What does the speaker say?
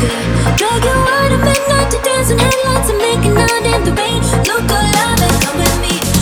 Drag you out dance in headlights and make in the rain. Look alive and come with me.